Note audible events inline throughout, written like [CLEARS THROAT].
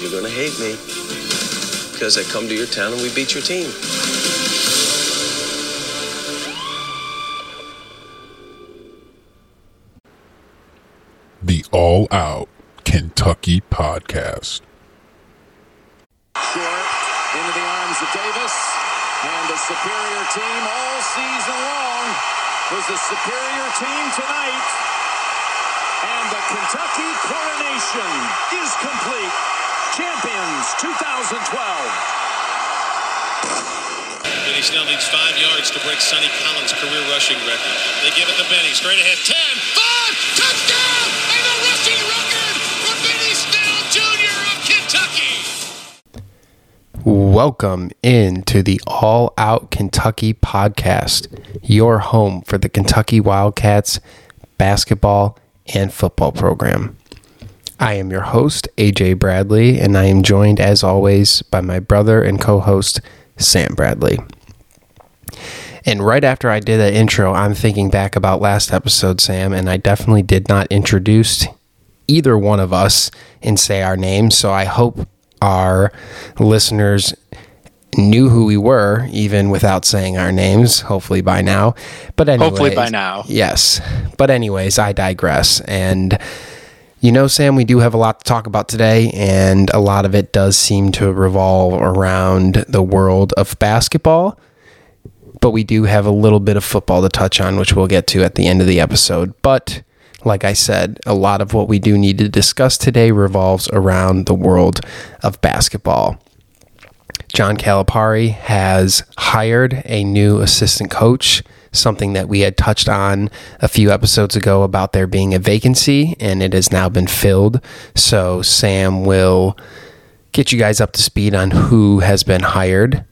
you're going to hate me because I come to your town and we beat your team. The All Out Kentucky Podcast. Short into the arms of Davis, and the superior team all season long was the superior team tonight. And the Kentucky coronation is complete. Champions 2012. Benny Snell needs five yards to break Sonny Collins' career rushing record. They give it to Benny. Straight ahead. 10, 5, touchdown! And the rushing record for Benny Snell Jr. of Kentucky. Welcome into the All Out Kentucky podcast, your home for the Kentucky Wildcats basketball and football program. I am your host, AJ Bradley, and I am joined as always by my brother and co host, Sam Bradley. And right after I did that intro, I'm thinking back about last episode, Sam, and I definitely did not introduce either one of us and say our names. So I hope our listeners knew who we were, even without saying our names, hopefully by now. But anyways, Hopefully by now. Yes. But anyways, I digress. And you know, Sam, we do have a lot to talk about today, and a lot of it does seem to revolve around the world of basketball. But we do have a little bit of football to touch on, which we'll get to at the end of the episode. But like I said, a lot of what we do need to discuss today revolves around the world of basketball. John Calipari has hired a new assistant coach, something that we had touched on a few episodes ago about there being a vacancy, and it has now been filled. So, Sam will get you guys up to speed on who has been hired.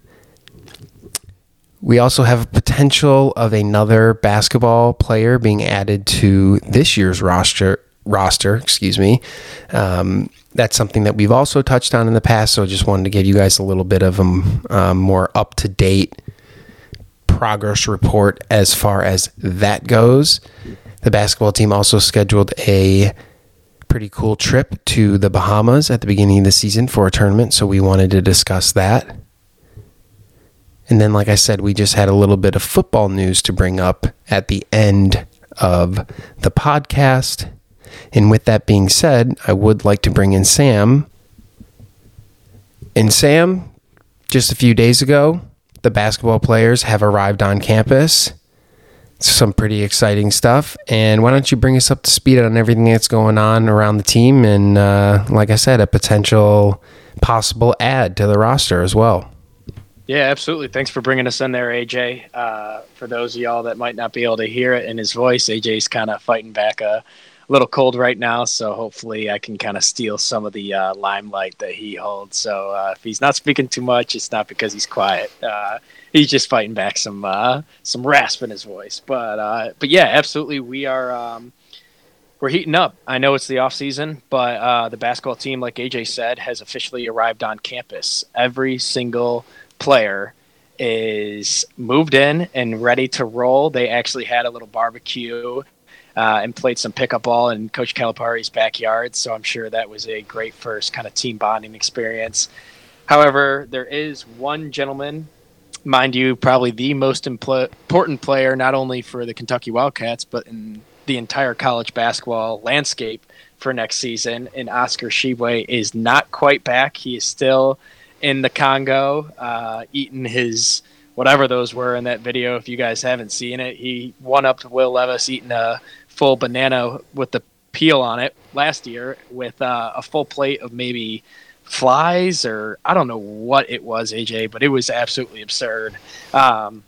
We also have a potential of another basketball player being added to this year's roster. Roster, excuse me. Um, that's something that we've also touched on in the past. So, just wanted to give you guys a little bit of a um, more up to date progress report as far as that goes. The basketball team also scheduled a pretty cool trip to the Bahamas at the beginning of the season for a tournament. So, we wanted to discuss that. And then, like I said, we just had a little bit of football news to bring up at the end of the podcast. And with that being said, I would like to bring in Sam. And Sam, just a few days ago, the basketball players have arrived on campus. Some pretty exciting stuff. And why don't you bring us up to speed on everything that's going on around the team? And uh, like I said, a potential possible add to the roster as well. Yeah, absolutely. Thanks for bringing us in there, AJ. Uh, for those of y'all that might not be able to hear it in his voice, AJ's kind of fighting back a little cold right now, so hopefully I can kind of steal some of the uh, limelight that he holds. So uh, if he's not speaking too much, it's not because he's quiet. Uh, he's just fighting back some uh, some rasp in his voice. But uh, but yeah, absolutely, we are. Um, we're heating up. I know it's the off season, but uh, the basketball team, like AJ said, has officially arrived on campus. Every single player is moved in and ready to roll. They actually had a little barbecue uh, and played some pickup ball in Coach Calipari's backyard. So I'm sure that was a great first kind of team bonding experience. However, there is one gentleman, mind you, probably the most impl- important player, not only for the Kentucky Wildcats, but in the entire college basketball landscape for next season. And Oscar Tshiebwe is not quite back. He is still in the Congo, uh, eating his whatever those were in that video. If you guys haven't seen it, he won up to Will Levis eating a full banana with the peel on it last year with uh, a full plate of maybe flies or I don't know what it was, AJ, but it was absolutely absurd. Um,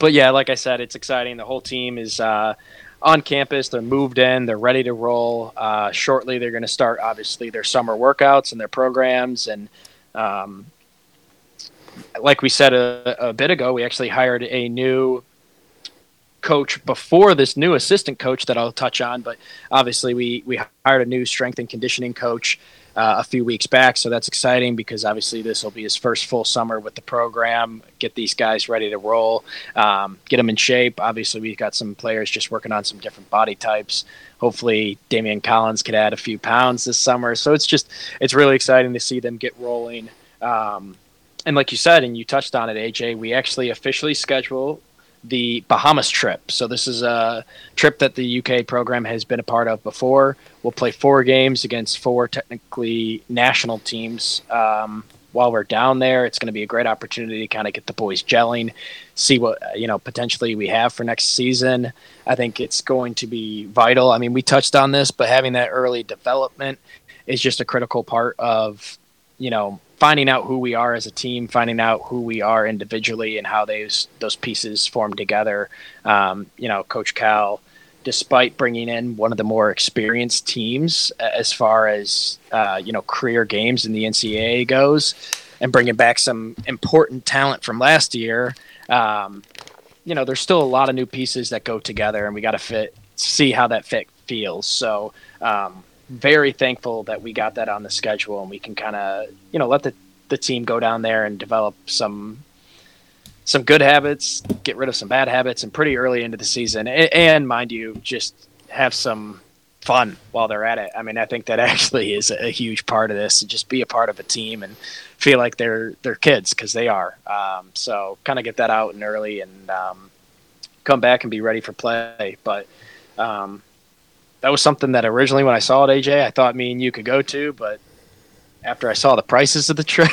but yeah, like I said, it's exciting. The whole team is uh, on campus. They're moved in. They're ready to roll. Uh, shortly, they're going to start obviously their summer workouts and their programs and um, like we said a, a, bit ago, we actually hired a new coach before this new assistant coach that I'll touch on. But obviously, we we hired a new strength and conditioning coach uh, a few weeks back. So that's exciting because obviously this will be his first full summer with the program. Get these guys ready to roll, um, get them in shape. Obviously, we've got some players just working on some different body types. Hopefully, Daimion Collins could add a few pounds this summer. So it's just it's really exciting to see them get rolling. Um, and like you said, and you touched on it, AJ, we actually officially schedule the Bahamas trip. So this is a trip that the UK program has been a part of before. We'll play four games against four technically national teams. Um, while we're down there, it's going to be a great opportunity to kind of get the boys gelling, see what you know potentially we have for next season. I think it's going to be vital. I mean, we touched on this, but having that early development is just a critical part of you know finding out who we are as a team, finding out who we are individually, and how those those pieces form together. Um, you know, Coach Cal, despite bringing in one of the more experienced teams as far as uh, you know career games in the NCAA goes, and bringing back some important talent from last year. Um, you know, there's still a lot of new pieces that go together, and we got to fit see how that fit feels. So. Um, very thankful that we got that on the schedule and we can kind of you know let the the team go down there and develop some some good habits, get rid of some bad habits, and pretty early into the season, and, and mind you, just have some fun while they're at it. I mean, I think that [LAUGHS] actually is a huge part of this. Just be a part of a team and feel like they're they're kids because they are. Um, so kind of get that out and early and um, come back and be ready for play. But um, that was something that originally when I saw it, AJ, I thought me and you could go to, but after I saw the prices of the [LAUGHS] trip,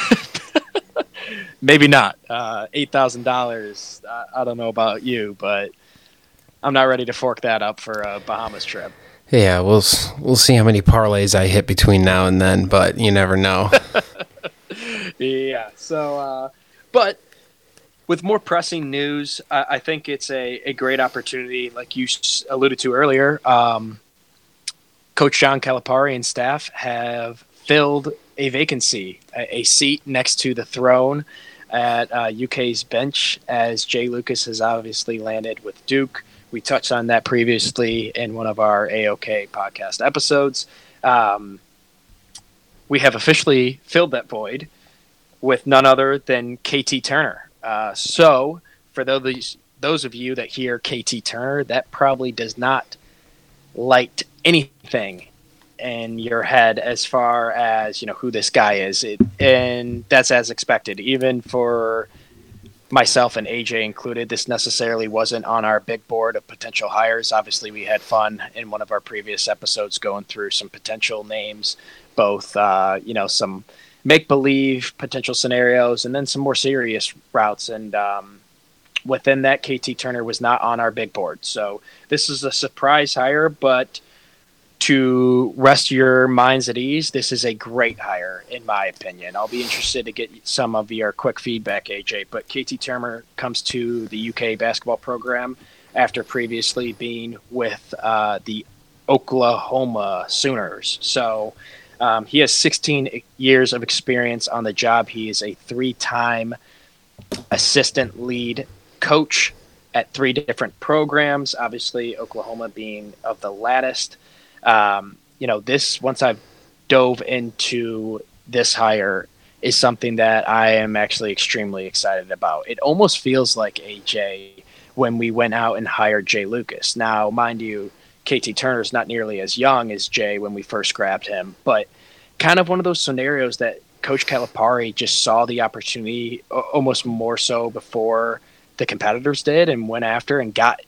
maybe not. Uh, Eight thousand dollars. I don't know about you, but I'm not ready to fork that up for a Bahamas trip. Yeah, we'll we'll see how many parlays I hit between now and then, but you never know. [LAUGHS] yeah. So, uh, but with more pressing news, I, I, think it's a, a great opportunity, like you alluded to earlier. Um, Coach John Calipari and staff have filled a vacancy, a, a seat next to the throne at uh, UK's bench, as Jay Lucas has obviously landed with Duke. We touched on that previously in one of our AOK podcast episodes. Um, we have officially filled that void with none other than KT Turner. Uh, so, for those those of you that hear KT Turner, that probably does not light anything in your head as far as you know who this guy is, it, and that's as expected. Even for myself and AJ included, this necessarily wasn't on our big board of potential hires. Obviously, we had fun in one of our previous episodes going through some potential names, both uh, you know some make believe potential scenarios, and then some more serious routes. And um, within that, KT Turner was not on our big board. So this is a surprise hire, but to rest your minds at ease, this is a great hire, in my opinion. I'll be interested to get some of your quick feedback, AJ. But KT Turner comes to the UK basketball program after previously being with uh, the Oklahoma Sooners. So um, he has 16 years of experience on the job. He is a three time assistant lead coach at three different programs, obviously, Oklahoma being of the latest um, you know, this once I've dove into this hire is something that I am actually extremely excited about. It almost feels like AJ when we went out and hired Jay Lucas. Now, mind you, KT Turner is not nearly as young as Jay when we first grabbed him, but kind of one of those scenarios that Coach Calipari just saw the opportunity almost more so before the competitors did and went after and got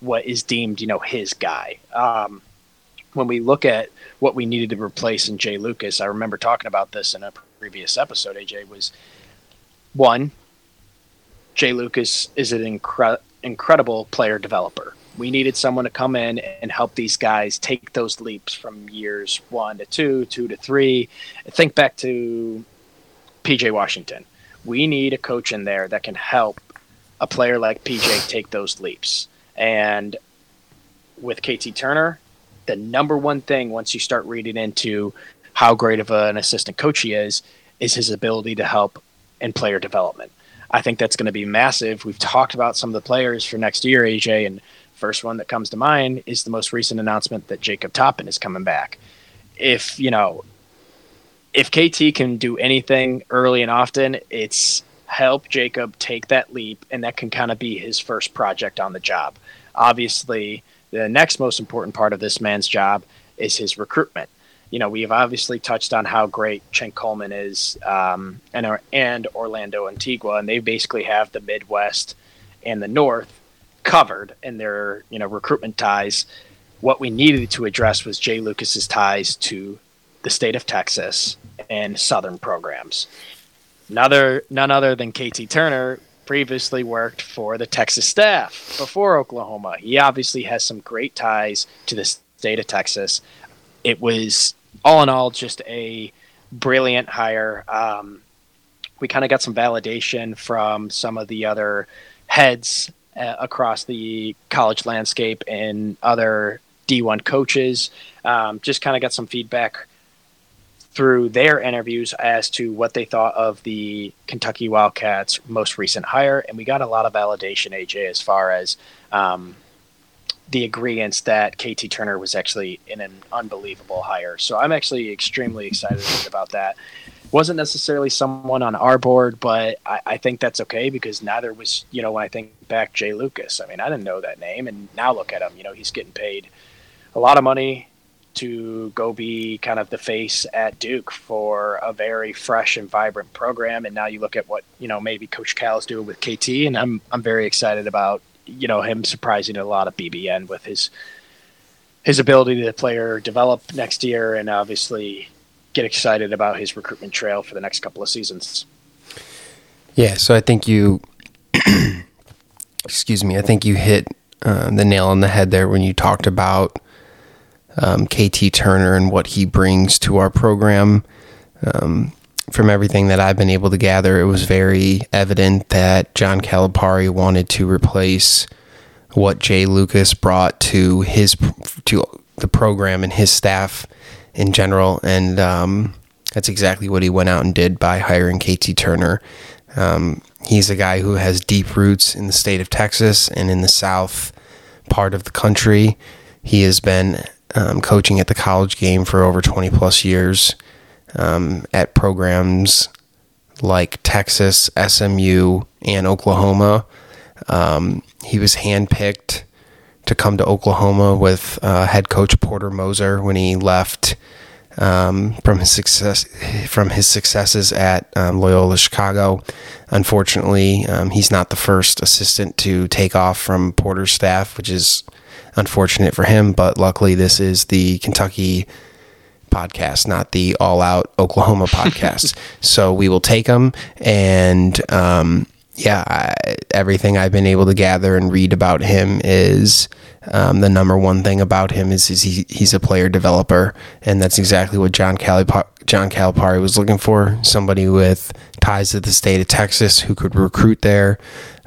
what is deemed, you know, his guy. Um, when we look at what we needed to replace in Jay Lucas, I remember talking about this in a previous episode. AJ was one. Jay Lucas is an incre- incredible player developer. We needed someone to come in and help these guys take those leaps from years one to two, two to three. Think back to PJ Washington. We need a coach in there that can help a player like PJ take those leaps. And with KT Turner, the number one thing once you start reading into how great of an assistant coach he is is his ability to help in player development. I think that's going to be massive. We've talked about some of the players for next year, AJ, and first one that comes to mind is the most recent announcement that Jacob Toppin is coming back. If, you know, if KT can do anything early and often, it's help Jacob take that leap, and that can kind of be his first project on the job. Obviously, the next most important part of this man's job is his recruitment. You know, we've obviously touched on how great Chin Coleman is, um, and and Orlando Antigua, and they basically have the Midwest and the North covered in their you know recruitment ties. What we needed to address was Jay Lucas's ties to the state of Texas and Southern programs. Another, none other than KT Turner previously worked for the Texas staff before Oklahoma. He obviously has some great ties to the state of Texas. It was all in all just a brilliant hire. Um, we kind of got some validation from some of the other heads uh, across the college landscape and other D1 coaches. Um, just kind of got some feedback through their interviews as to what they thought of the Kentucky Wildcats' most recent hire, and we got a lot of validation, AJ, as far as um, the agreements that KT Turner was actually in an unbelievable hire. So I'm actually extremely excited about that. Wasn't necessarily someone on our board, but I, I, think that's okay because neither was, you know, when I think back, Jay Lucas. I mean, I didn't know that name, and now look at him. You know, he's getting paid a lot of money to go be kind of the face at Duke for a very fresh and vibrant program. And now you look at what you know maybe Coach Cal is doing with KT, and I'm I'm very excited about you know him surprising a lot of BBN with his his ability to player develop next year, and obviously get excited about his recruitment trail for the next couple of seasons. Yeah, so I think you, [CLEARS THROAT] excuse me, I think you hit uh, the nail on the head there when you talked about um, KT Turner and what he brings to our program. Um, from everything that I've been able to gather, it was very evident that John Calipari wanted to replace what Jay Lucas brought to his to the program and his staff in general, and um, that's exactly what he went out and did by hiring KT Turner. Um, he's a guy who has deep roots in the state of Texas and in the south part of the country. He has been um, coaching at the college game for over 20 plus years um, at programs like Texas, SMU, and Oklahoma. Um, he was handpicked to come to Oklahoma with uh, head coach Porter Moser when he left um, from his success from his successes at um, Loyola Chicago. Unfortunately, um, he's not the first assistant to take off from Porter's staff, which is unfortunate for him, but luckily this is the Kentucky podcast, not the all out Oklahoma [LAUGHS] podcast. so we will take him. And um, yeah, I, everything I've been able to gather and read about him is um, the number one thing about him is, is he, he's a player developer. And that's exactly what John Calipari, John Calipari was looking for somebody with ties to the state of Texas who could recruit there.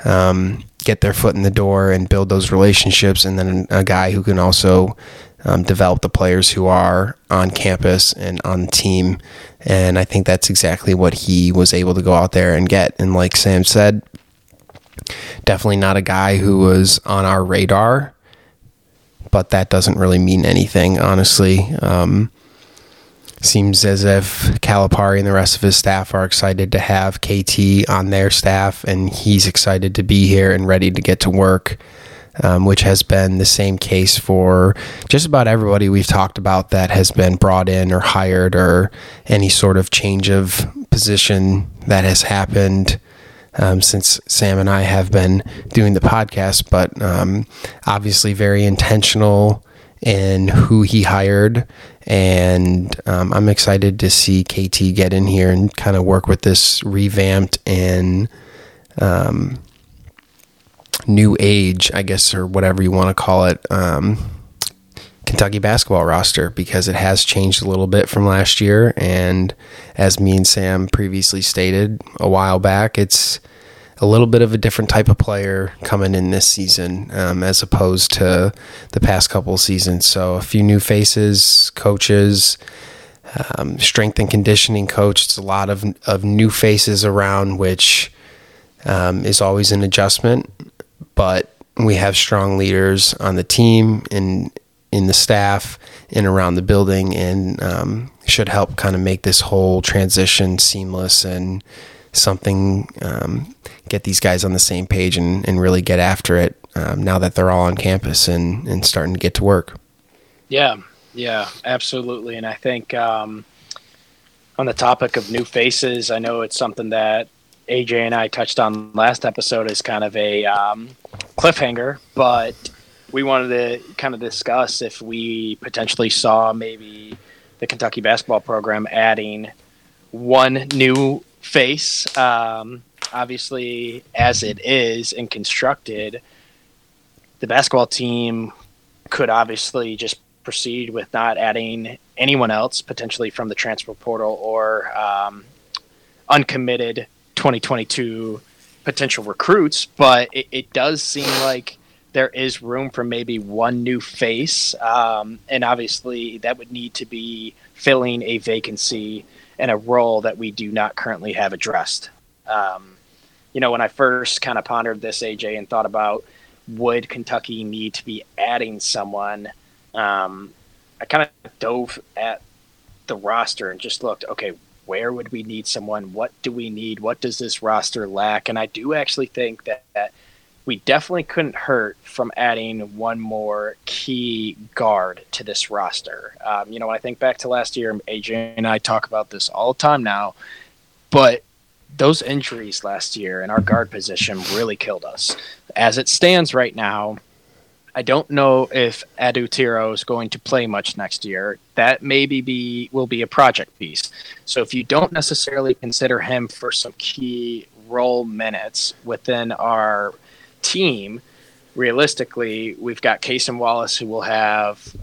Um, get their foot in the door and build those relationships, and then a guy who can also um, develop the players who are on campus and on the team. And I think that's exactly what he was able to go out there and get. And like Sam said, definitely not a guy who was on our radar, but that doesn't really mean anything, honestly. Um, seems as if Calipari and the rest of his staff are excited to have KT on their staff, and he's excited to be here and ready to get to work. Um, which has been the same case for just about everybody we've talked about that has been brought in or hired or any sort of change of position that has happened um, since Sam and I have been doing the podcast, but um, obviously very intentional in who he hired and um, I'm excited to see KT get in here and kind of work with this revamped and um, new age, I guess, or whatever you want to call it, um, Kentucky basketball roster because it has changed a little bit from last year. And as me and Sam previously stated a while back, it's a little bit of a different type of player coming in this season um, as opposed to the past couple of seasons. So a few new faces, coaches, um, strength and conditioning coach. It's a lot of of new faces around, which um, is always an adjustment. But we have strong leaders on the team and in the staff and around the building, and um, should help kind of make this whole transition seamless and something um, get these guys on the same page and, and really get after it um, now that they're all on campus and, and starting to get to work. Yeah, yeah, absolutely. And I think um, on the topic of new faces, I know it's something that AJ and I touched on last episode as kind of a um, cliffhanger, but we wanted to kind of discuss if we potentially saw maybe the Kentucky basketball program adding one new face. Um, obviously, as it is and constructed, the basketball team could obviously just proceed with not adding anyone else potentially from the transfer portal or um, uncommitted 2022 potential recruits. But it, it, does seem like there is room for maybe one new face. Um, and obviously, that would need to be filling a vacancy and a role that we do not currently have addressed. Um, you know, when I first kind of pondered this, AJ, and thought about would Kentucky need to be adding someone, um, I kind of dove at the roster and just looked, okay, where would we need someone? What do we need? What does this roster lack? And I do actually think that, that we definitely couldn't hurt from adding one more key guard to this roster. Um, you know, I think back to last year, AJ and I talk about this all the time now, but those injuries last year in our guard position really killed us. As it stands right now, I don't know if Adou Thiero is going to play much next year. That maybe be will be a project piece. So if you don't necessarily consider him for some key role minutes within our team, realistically, we've got Cason Wallace who will have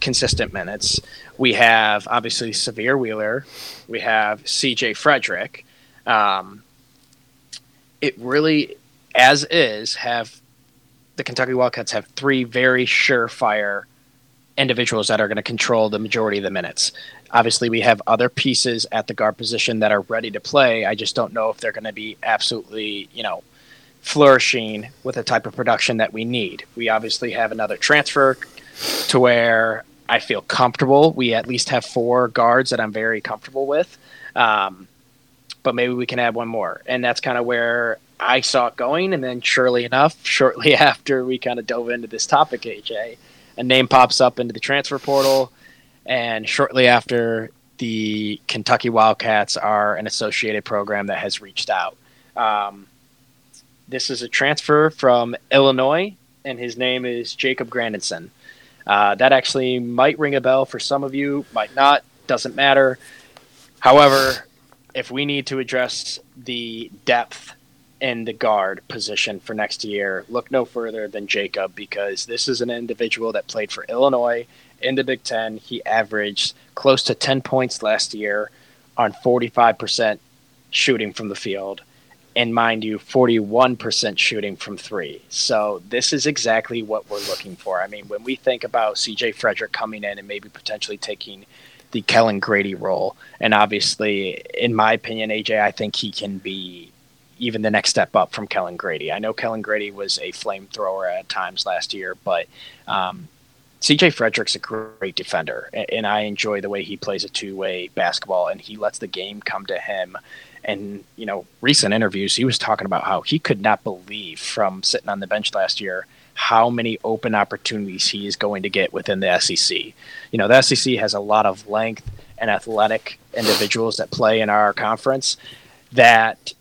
consistent minutes. We have obviously Sahvir Wheeler. We have CJ Frederick. Um, it really, as is, have the Kentucky Wildcats have three very surefire individuals that are going to control the majority of the minutes. Obviously, we have other pieces at the guard position that are ready to play. I just don't know if they're going to be absolutely, you know, flourishing with the type of production that we need. We obviously have another transfer to where I feel comfortable. We at least have four guards that I'm very comfortable with. Um, but maybe we can add one more. And that's kind of where I saw it going. And then, surely enough, [LAUGHS] shortly after we kind of dove into this topic, AJ, a name pops up into the transfer portal. And shortly after, the Kentucky Wildcats are an associated program that has reached out. Um, this is a transfer from Illinois, and his name is Jacob Grandison. Uh, that actually might ring a bell for some of you, might not, doesn't matter. However, if we need to address the depth in the guard position for next year, look no further than Jacob because this is an individual that played for Illinois in the Big Ten. He averaged close to 10 points last year on 45% shooting from the field and mind you, 41% shooting from three. So this is exactly what we're looking for. I mean, when we think about CJ Frederick coming in and maybe potentially taking the Kellan Grady role, and obviously, in my opinion, AJ, I think he can be even the next step up from Kellan Grady. I know Kellan Grady was a flamethrower at times last year, but um, CJ Frederick's a great defender, and I enjoy the way he plays a two way basketball, and he lets the game come to him and you know recent interviews he was talking about how he could not believe from sitting on the bench last year how many open opportunities he is going to get within the SEC. You know, the SEC has a lot of length and athletic individuals that play in our conference that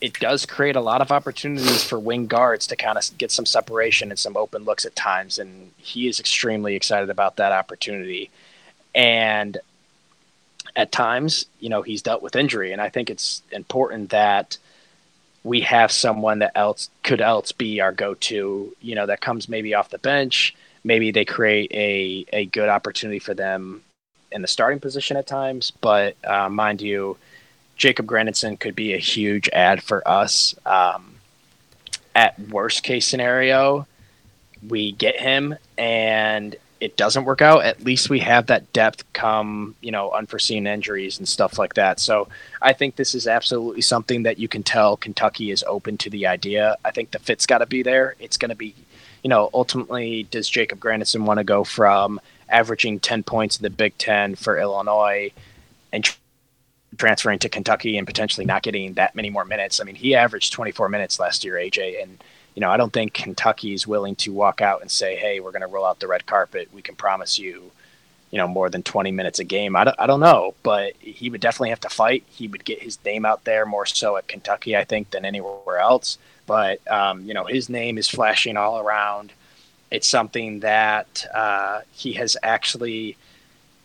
it does create a lot of opportunities for wing guards to kind of get some separation and some open looks at times and he is extremely excited about that opportunity. And at times, you know, he's dealt with injury, and I think it's important that we have someone that else could else be our go-to. You know, that comes maybe off the bench. Maybe they create a a good opportunity for them in the starting position at times. But uh, mind you, Jacob Grandison could be a huge ad for us. Um, at worst case scenario, we get him and it doesn't work out, at least we have that depth come, you know, unforeseen injuries and stuff like that. So I think this is absolutely something that you can tell Kentucky is open to the idea. I think the fit's got to be there. It's going to be, you know, ultimately, does Jacob Grandison want to go from averaging 10 points in the Big Ten for Illinois and transferring to Kentucky and potentially not getting that many more minutes. I mean, he averaged 24 minutes last year, AJ, and you know, I don't think Kentucky is willing to walk out and say, "Hey, we're going to roll out the red carpet. We can promise you, you know, more than 20 minutes a game." I don't, I don't know, but he would definitely have to fight. He would get his name out there more so at Kentucky, I think, than anywhere else. But um, you know, his name is flashing all around. It's something that uh, he has actually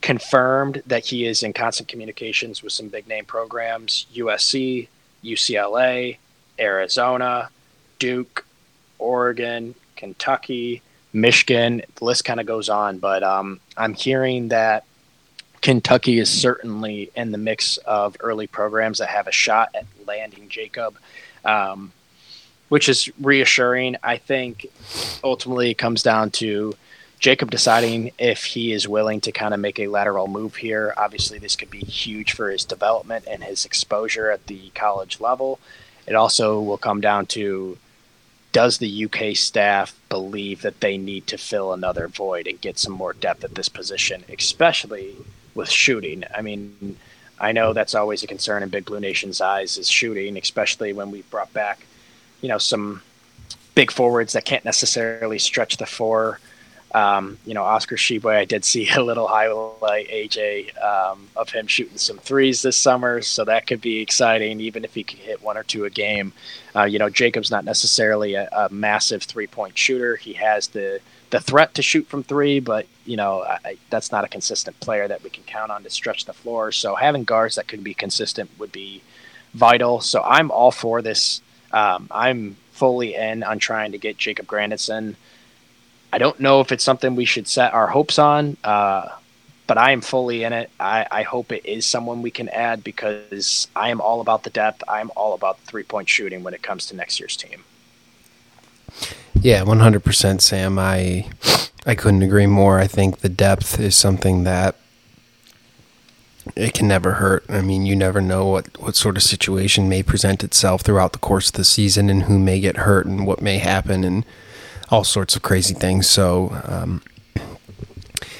confirmed that he is in constant communications with some big name programs USC, UCLA, Arizona, Duke, Oregon, Kentucky, Michigan. The list kind of goes on, but um, I'm hearing that Kentucky is certainly in the mix of early programs that have a shot at landing Jacob. Um, which is reassuring. I think ultimately it comes down to Jacob deciding if he is willing to kind of make a lateral move here. Obviously, this could be huge for his development and his exposure at the college level. It also will come down to does the UK staff believe that they need to fill another void and get some more depth at this position, especially with shooting? I mean, I know that's always a concern in Big Blue Nation's eyes is shooting, especially when we brought back, you know, some big forwards that can't necessarily stretch the four um, you know, Oscar Tshiebwe, I did see a little highlight, AJ, um, of him shooting some threes this summer. So that could be exciting, even if he can hit one or two a game. Uh, you know, Jacob's not necessarily a, a massive three point shooter. He has the, the threat to shoot from three, but, you know, I, that's not a consistent player that we can count on to stretch the floor. So having guards that could be consistent would be vital. So I'm all for this. Um, I'm fully in on trying to get Jacob Grandison I don't know if it's something we should set our hopes on, uh, but I am fully in it. I, I, hope it is someone we can add because I am all about the depth. I am all about three point shooting when it comes to next year's team. Yeah, one hundred percent, Sam. I I couldn't agree more. I think the depth is something that it can never hurt. I mean, you never know what, what sort of situation may present itself throughout the course of the season and who may get hurt and what may happen and all sorts of crazy things. So um,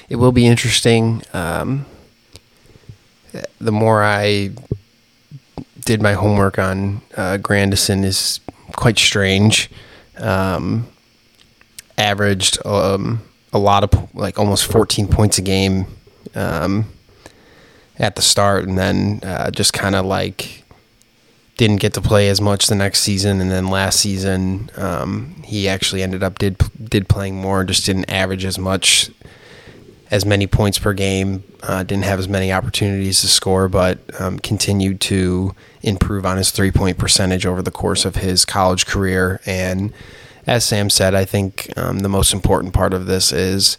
it will be interesting. Um, the more I did my homework on uh, Grandison is quite strange. Um, averaged um, a lot of like almost 14 points a game um, at the start, and then uh, just kind of like didn't get to play as much the next season, and then last season um, he actually ended up did did playing more, just didn't average as much, as many points per game, uh, didn't have as many opportunities to score, but um, continued to improve on his three point percentage over the course of his college career. And as Sam said, I think um, the most important part of this is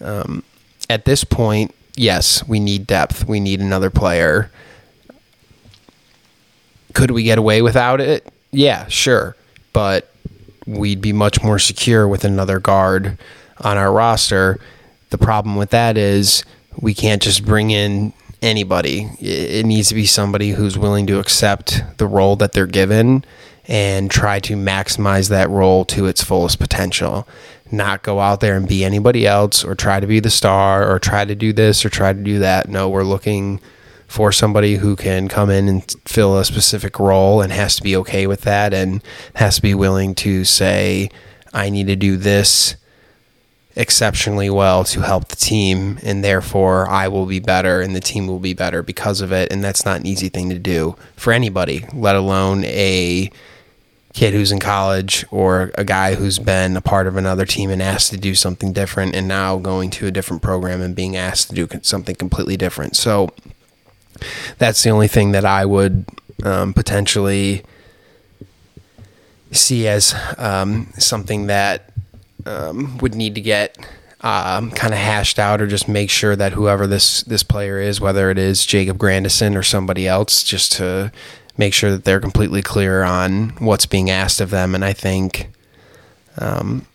um, at this point, yes, we need depth, we need another player could we get away without it? Yeah, sure. But we'd be much more secure with another guard on our roster. The problem with that is we can't just bring in anybody. It needs to be somebody who's willing to accept the role that they're given and try to maximize that role to its fullest potential. Not go out there and be anybody else or try to be the star or try to do this or try to do that. No, we're looking for somebody who can come in and fill a specific role and has to be okay with that and has to be willing to say, I need to do this exceptionally well to help the team and therefore I will be better and the team will be better because of it. And that's not an easy thing to do for anybody let alone a kid who's in college or a guy who's been a part of another team and asked to do something different and now going to a different program and being asked to do something completely different. So that's the only thing that I would um, potentially see as um, something that um, would need to get um, kind of hashed out, or just make sure that whoever this this player is, whether it is Jacob Grandison or somebody else, just to make sure that they're completely clear on what's being asked of them. And I think um,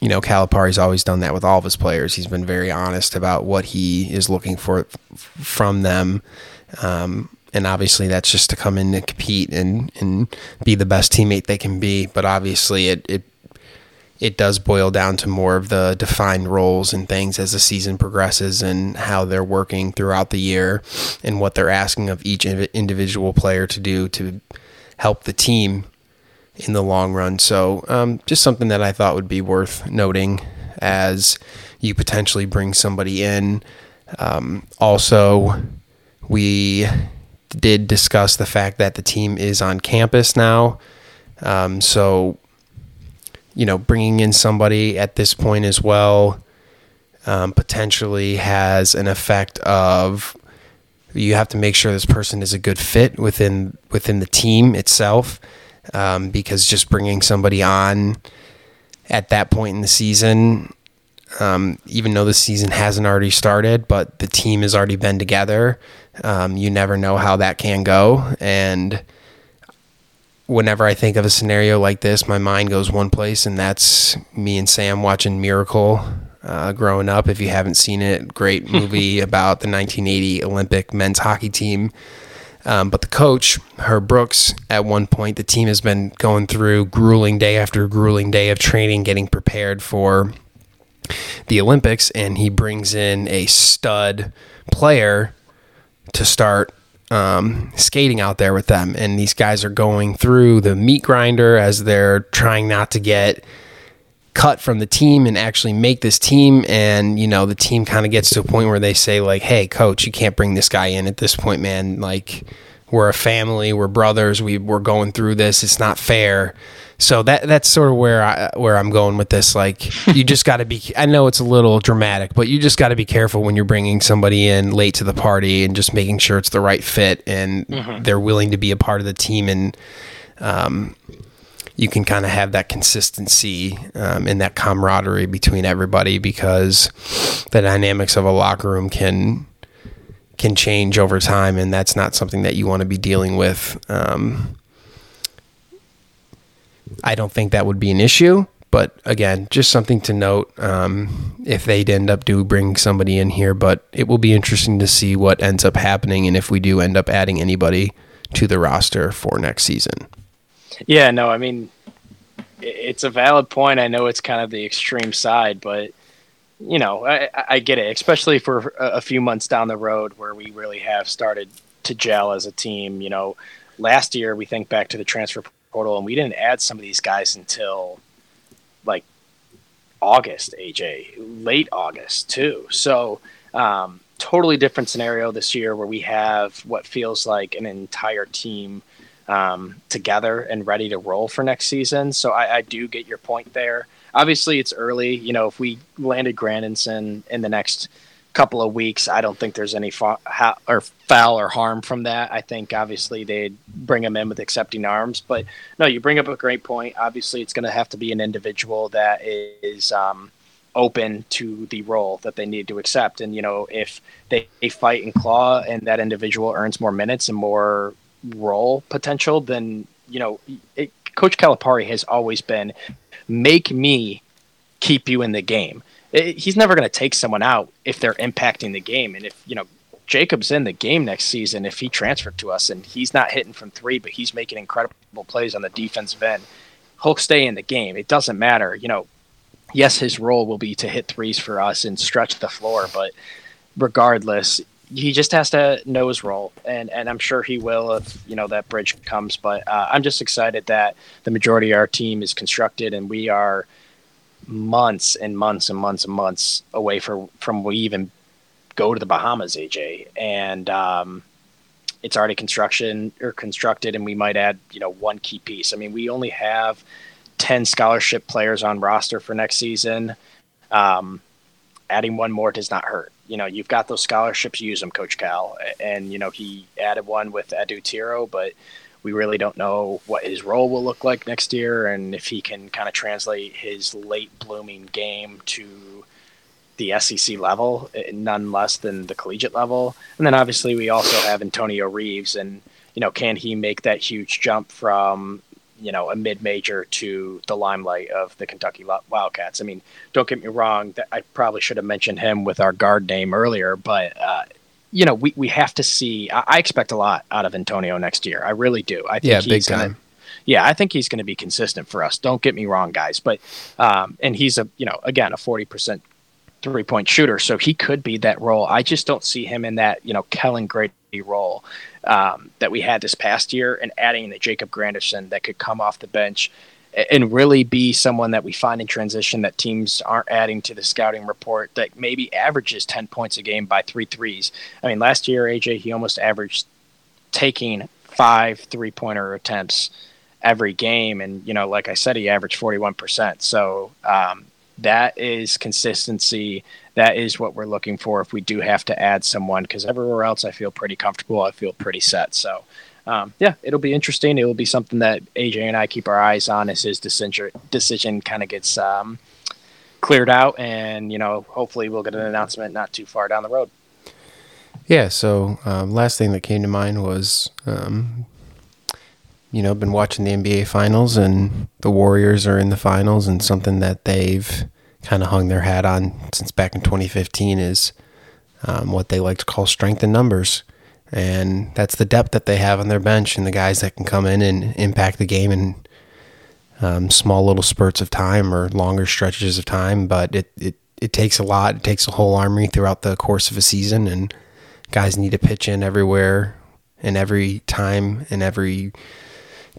you know, Calipari's always done that with all of his players. He's been very honest about what he is looking for from them. Um, and obviously that's just to come in and compete and, and be the best teammate they can be. But obviously it, it it does boil down to more of the defined roles and things as the season progresses and how they're working throughout the year and what they're asking of each individual player to do to help the team in the long run. So, um, just something that I thought would be worth noting as you potentially bring somebody in. Um, also, we did discuss the fact that the team is on campus now. Um, so, you know, bringing in somebody at this point as well um, potentially has an effect of you have to make sure this person is a good fit within within the team itself um, because just bringing somebody on at that point in the season um, even though the season hasn't already started but the team has already been together um, you never know how that can go and whenever I think of a scenario like this, my mind goes one place, and that's me and Sam watching Miracle uh, growing up. If you haven't seen it, great [LAUGHS] movie about the 1980 Olympic men's hockey team. Um, but the coach, Herb Brooks, at one point, the team has been going through grueling day after grueling day of training, getting prepared for the Olympics, and he brings in a stud player to start um, skating out there with them. And these guys are going through the meat grinder as they're trying not to get cut from the team and actually make this team. And, you know, the team kind of gets to a point where they say, like, hey, coach, you can't bring this guy in at this point, man. Like, we're a family, we're brothers, we, we're going through this. It's not fair so that that's sort of where I where I'm going with this. Like [LAUGHS] you just got to be. I know it's a little dramatic, but you just got to be careful when you're bringing somebody in late to the party and just making sure it's the right fit and mm-hmm. they're willing to be a part of the team and um, you can kind of have that consistency um, and that camaraderie between everybody because the dynamics of a locker room can can change over time and that's not something that you want to be dealing with. Um, I don't think that would be an issue. But again, just something to note um, if they'd end up do bring somebody in here. But it will be interesting to see what ends up happening and if we do end up adding anybody to the roster for next season. Yeah, no, I mean, it's a valid point. I know it's kind of the extreme side, but you know, I, I get it, especially for a few months down the road where we really have started to gel as a team. You know, last year we think back to the transfer portal, and we didn't add some of these guys until like August, AJ, late August too. So um, totally different scenario this year where we have what feels like an entire team um, together and ready to roll for next season. So I, I, do get your point there. Obviously, it's early. You know, if we landed Grandison in the next couple of weeks. I don't think there's any or foul or harm from that. I think obviously they'd bring him in with accepting arms, but no, you bring up a great point. Obviously, it's going to have to be an individual that is um, open to the role that they need to accept. And you know, if they fight and claw, and that individual earns more minutes and more role potential, then you know, it, Coach Calipari has always been make me keep you in the game it, he's never going to take someone out if they're impacting the game. And if you know Jacob's in the game next season, if he transferred to us and he's not hitting from three, but he's making incredible plays on the defensive end, he'll stay in the game. It doesn't matter, you know. Yes, his role will be to hit threes for us and stretch the floor, but regardless, he just has to know his role, and and I'm sure he will if you know that bridge comes. But uh, I'm just excited that the majority of our team is constructed, and we are months and months and months and months away from from we even go to the Bahamas, AJ, and um, it's already construction or constructed, and we might add you know one key piece. I mean, we only have ten scholarship players on roster for next season. Um, adding one more does not hurt. You know, you've got those scholarships, use them, Coach Cal, and you know he added one with Adou Thiero, but we really don't know what his role will look like next year and if he can kind of translate his late blooming game to the SEC level, eh, none less than the collegiate level. And then obviously we also have Antonio Reeves, and you know, can he make that huge jump from you know a mid major to the limelight of the Kentucky Wildcats? I mean, don't get me wrong, I probably should have mentioned him with our guard name earlier, but uh, you know, we, we have to see. I, I, expect a lot out of Antonio next year. I really do. I think yeah, he's big gonna, time. yeah, I think he's going to be consistent for us. Don't get me wrong, guys, but um, and he's a you know again a forty percent three point shooter, so he could be that role. I just don't see him in that you know Kellan Grady role um, that we had this past year, and adding the Jacob Grandison that could come off the bench and really be someone that we find in transition that teams aren't adding to the scouting report that maybe averages 10 points a game by three threes. I mean, last year, AJ, he almost averaged taking five three pointer attempts every game. And, you know, like I said, he averaged 41%. So um, that is consistency. That is what we're looking for if we do have to add someone, because everywhere else I feel pretty comfortable. I feel pretty set. So, um, yeah, it'll be interesting. It will be something that AJ and I keep our eyes on as his decision decision kind of gets um, cleared out, and you know, hopefully, we'll get an announcement not too far down the road. Yeah. So um, last thing that came to mind was, um, you know, been watching the NBA finals, and the Warriors are in the finals, and something that they've kind of hung their hat on since back in 2015 is um, what they like to call strength in numbers and that's the depth that they have on their bench and the guys that can come in and impact the game in um, small little spurts of time or longer stretches of time. But it, it it takes a lot. It takes a whole armory throughout the course of a season, and guys need to pitch in everywhere and every time and every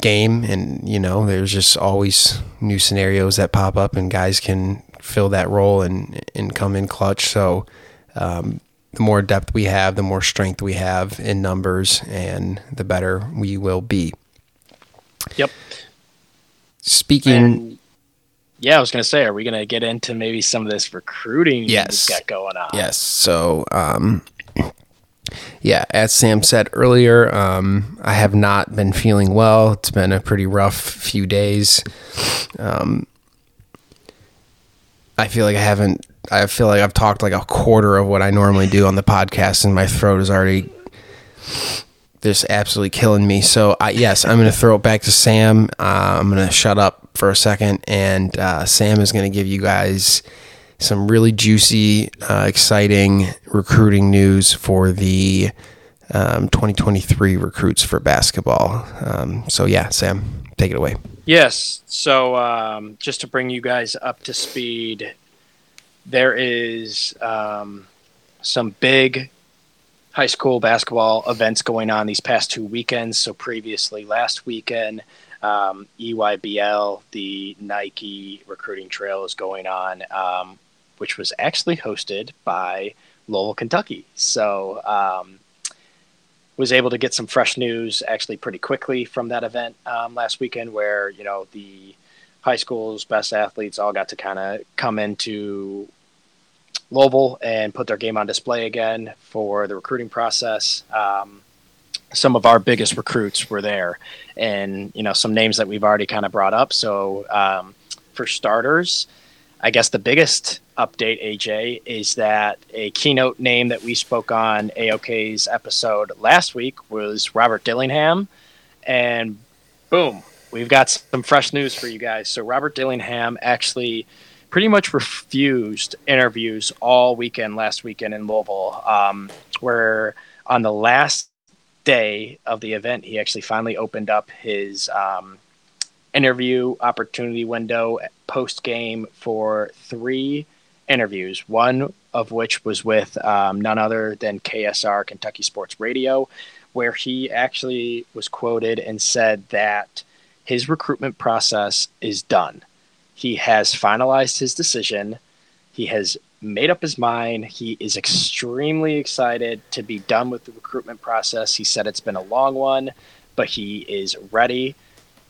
game. And you know, there's just always new scenarios that pop up, and guys can fill that role and and come in clutch. So. Um, the more depth we have, the more strength we have in numbers, and the better we will be. Yep. Speaking. And, yeah, I was to say, are we to get into maybe some of this recruiting yes. got going on? Yes. So, um, yeah, as Sam said earlier, um, I have not been feeling well. It's been a pretty rough few days. Um, I feel like I haven't I feel like I've talked like a quarter of what I normally do on the podcast, and my throat is already just absolutely killing me. So, I, yes, I'm going to throw it back to Sam. Uh, I'm going to shut up for a second, and uh, Sam is going to give you guys some really juicy, uh, exciting recruiting news for the um, 2023 recruits for basketball. Um, so, yeah, Sam, take it away. Yes. So, um, just to bring you guys up to speed, there is um, some big high school basketball events going on these past two weekends. So previously, last weekend, um, EYBL, the Nike recruiting trail, is going on, um, which was actually hosted by Louisville, Kentucky. So um, was able to get some fresh news actually pretty quickly from that event um, last weekend, where you know the high school's best athletes all got to kind of come into Louisville and put their game on display again for the recruiting process. Um, some of our biggest recruits were there, and you know some names that we've already kind of brought up. So um, for starters, I guess the biggest update, AJ, is that a keynote name that we spoke on AOK's episode last week was Robert Dillingham, and boom, we've got some fresh news for you guys. So Robert Dillingham actually pretty much refused interviews all weekend last weekend in Louisville, um, where on the last day of the event, he actually finally opened up his um, interview opportunity window post game for three interviews, one of which was with um, none other than KSR, Kentucky Sports Radio, where he actually was quoted and said that his recruitment process is done he has finalized his decision. He has made up his mind. He is extremely excited to be done with the recruitment process. He said it's been a long one, but he is ready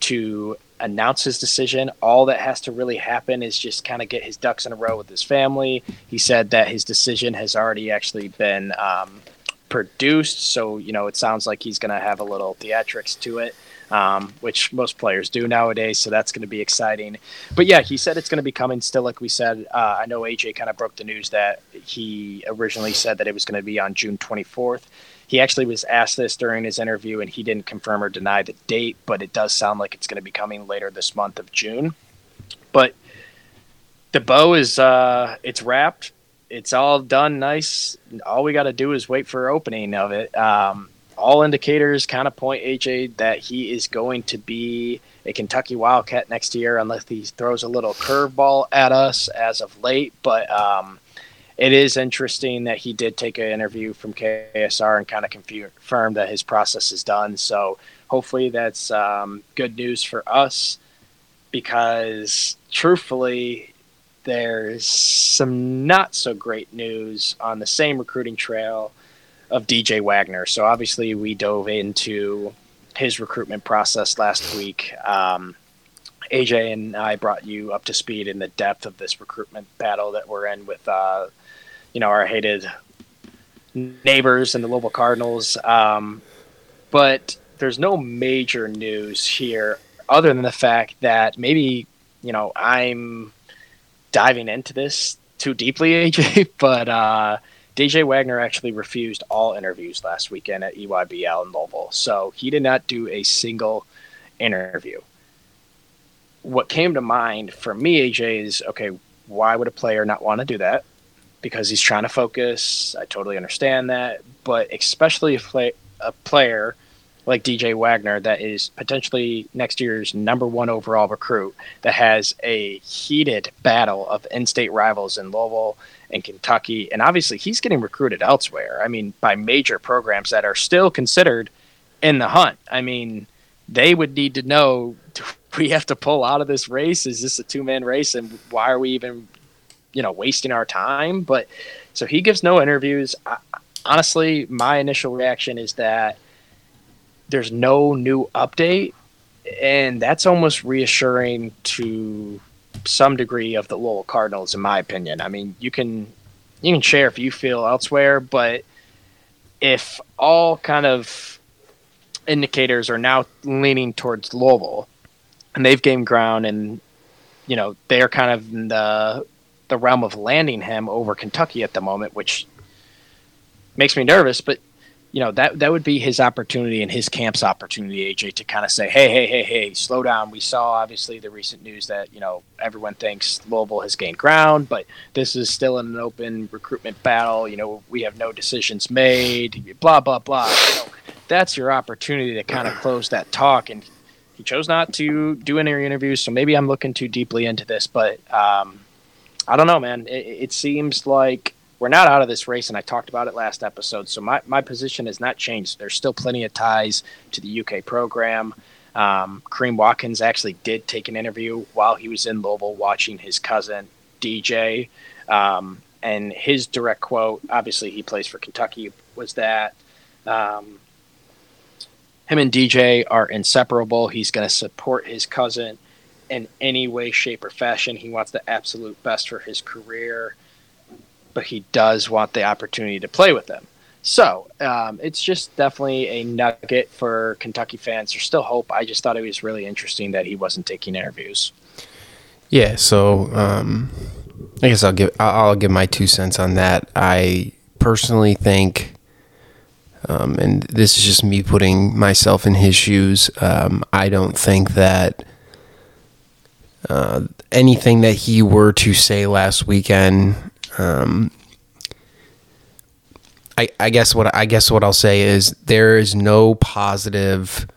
to announce his decision. All that has to really happen is just kind of get his ducks in a row with his family. He said that his decision has already actually been um, produced. So, you know, it sounds like he's going to have a little theatrics to it um, which most players do nowadays. So that's going to be exciting. But yeah, he said it's going to be coming still, like we said. Uh, I know AJ kind of broke the news that he originally said that it was going to be on June 24th. He actually was asked this during his interview, and he didn't confirm or deny the date, but it does sound like it's going to be coming later this month of June. But the bow is uh, it's wrapped. It's all done nice. All we got to do is wait for opening of it. Um, all indicators kind of point AJ that he is going to be a Kentucky Wildcat next year, unless he throws a little curveball at us as of late. But um, it is interesting that he did take an interview from KSR and kind of confirmed that his process is done. So hopefully that's um, good news for us because truthfully, there's some not so great news on the same recruiting trail of DJ Wagner. So obviously, we dove into his recruitment process last week. Um, AJ and I brought you up to speed in the depth of this recruitment battle that we're in with, uh, you know, our hated neighbors and the Louisville Cardinals. Um, but there's no major news here other than the fact that maybe, you know, I'm diving into this too deeply, [LAUGHS] AJ, but uh, DJ Wagner actually refused all interviews last weekend at EYBL in Louisville. So he did not do a single interview. What came to mind for me, AJ, is okay, why would a player not want to do that? Because he's trying to focus. I totally understand that. But especially if play, a player like DJ Wagner that is potentially next year's number one overall recruit that has a heated battle of in-state rivals in Louisville and Kentucky, and obviously he's getting recruited elsewhere. I mean, by major programs that are still considered in the hunt. I mean, they would need to know: [LAUGHS] we have to pull out of this race? Is this a two-man race, and why are we even, you know, wasting our time? But so he gives no interviews. I, honestly, my initial reaction is that there's no new update, and that's almost reassuring to some degree of the Louisville Cardinals, in my opinion. I mean, you can you can share if you feel elsewhere, but if all kind of indicators are now leaning towards Louisville, and they've gained ground, and you know they're kind of in the the realm of landing him over Kentucky at the moment, which makes me nervous. But you know that that would be his opportunity and his camp's opportunity, AJ, to kind of say, hey, hey, hey, hey, slow down. We saw obviously the recent news that you know everyone thinks Louisville has gained ground, but this is still an open recruitment battle. You know, we have no decisions made. Blah blah blah. So that's your opportunity to kind of close that talk, and he chose not to do any interviews. So maybe I'm looking too deeply into this, but um, I don't know, man. It, it seems like we're not out of this race, and I talked about it last episode. So my, my position has not changed. There's still plenty of ties to the UK program. Um, Kareem Watkins actually did take an interview while he was in Louisville watching his cousin DJ. Um, and his direct quote, obviously he plays for Kentucky, was that um, him and DJ are inseparable. He's going to support his cousin in any way, shape, or fashion. He wants the absolute best for his career but he does want the opportunity to play with them. So um, it's just definitely a nugget for Kentucky fans. There's still hope. I just thought it was really interesting that he wasn't taking interviews. Yeah, so um, I guess I'll give I'll give my two cents on that. I personally think, um, and this is just me putting myself in his shoes. Um, I don't think that uh, anything that he were to say last weekend um, I, I guess what I guess what I'll say is there is no positive.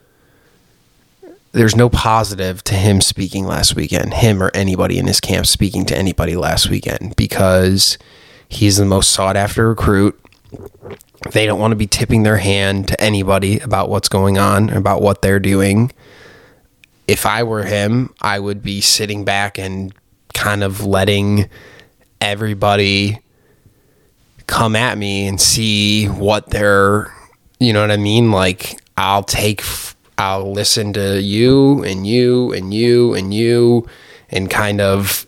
There's no positive to him speaking last weekend, him or anybody in his camp speaking to anybody last weekend, because he's the most sought after recruit. They don't want to be tipping their hand to anybody about what's going on, about what they're doing. If I were him, I would be sitting back and kind of letting everybody come at me and see what they're, you know what I mean? Like, I'll take, I'll listen to you and you and you and you and kind of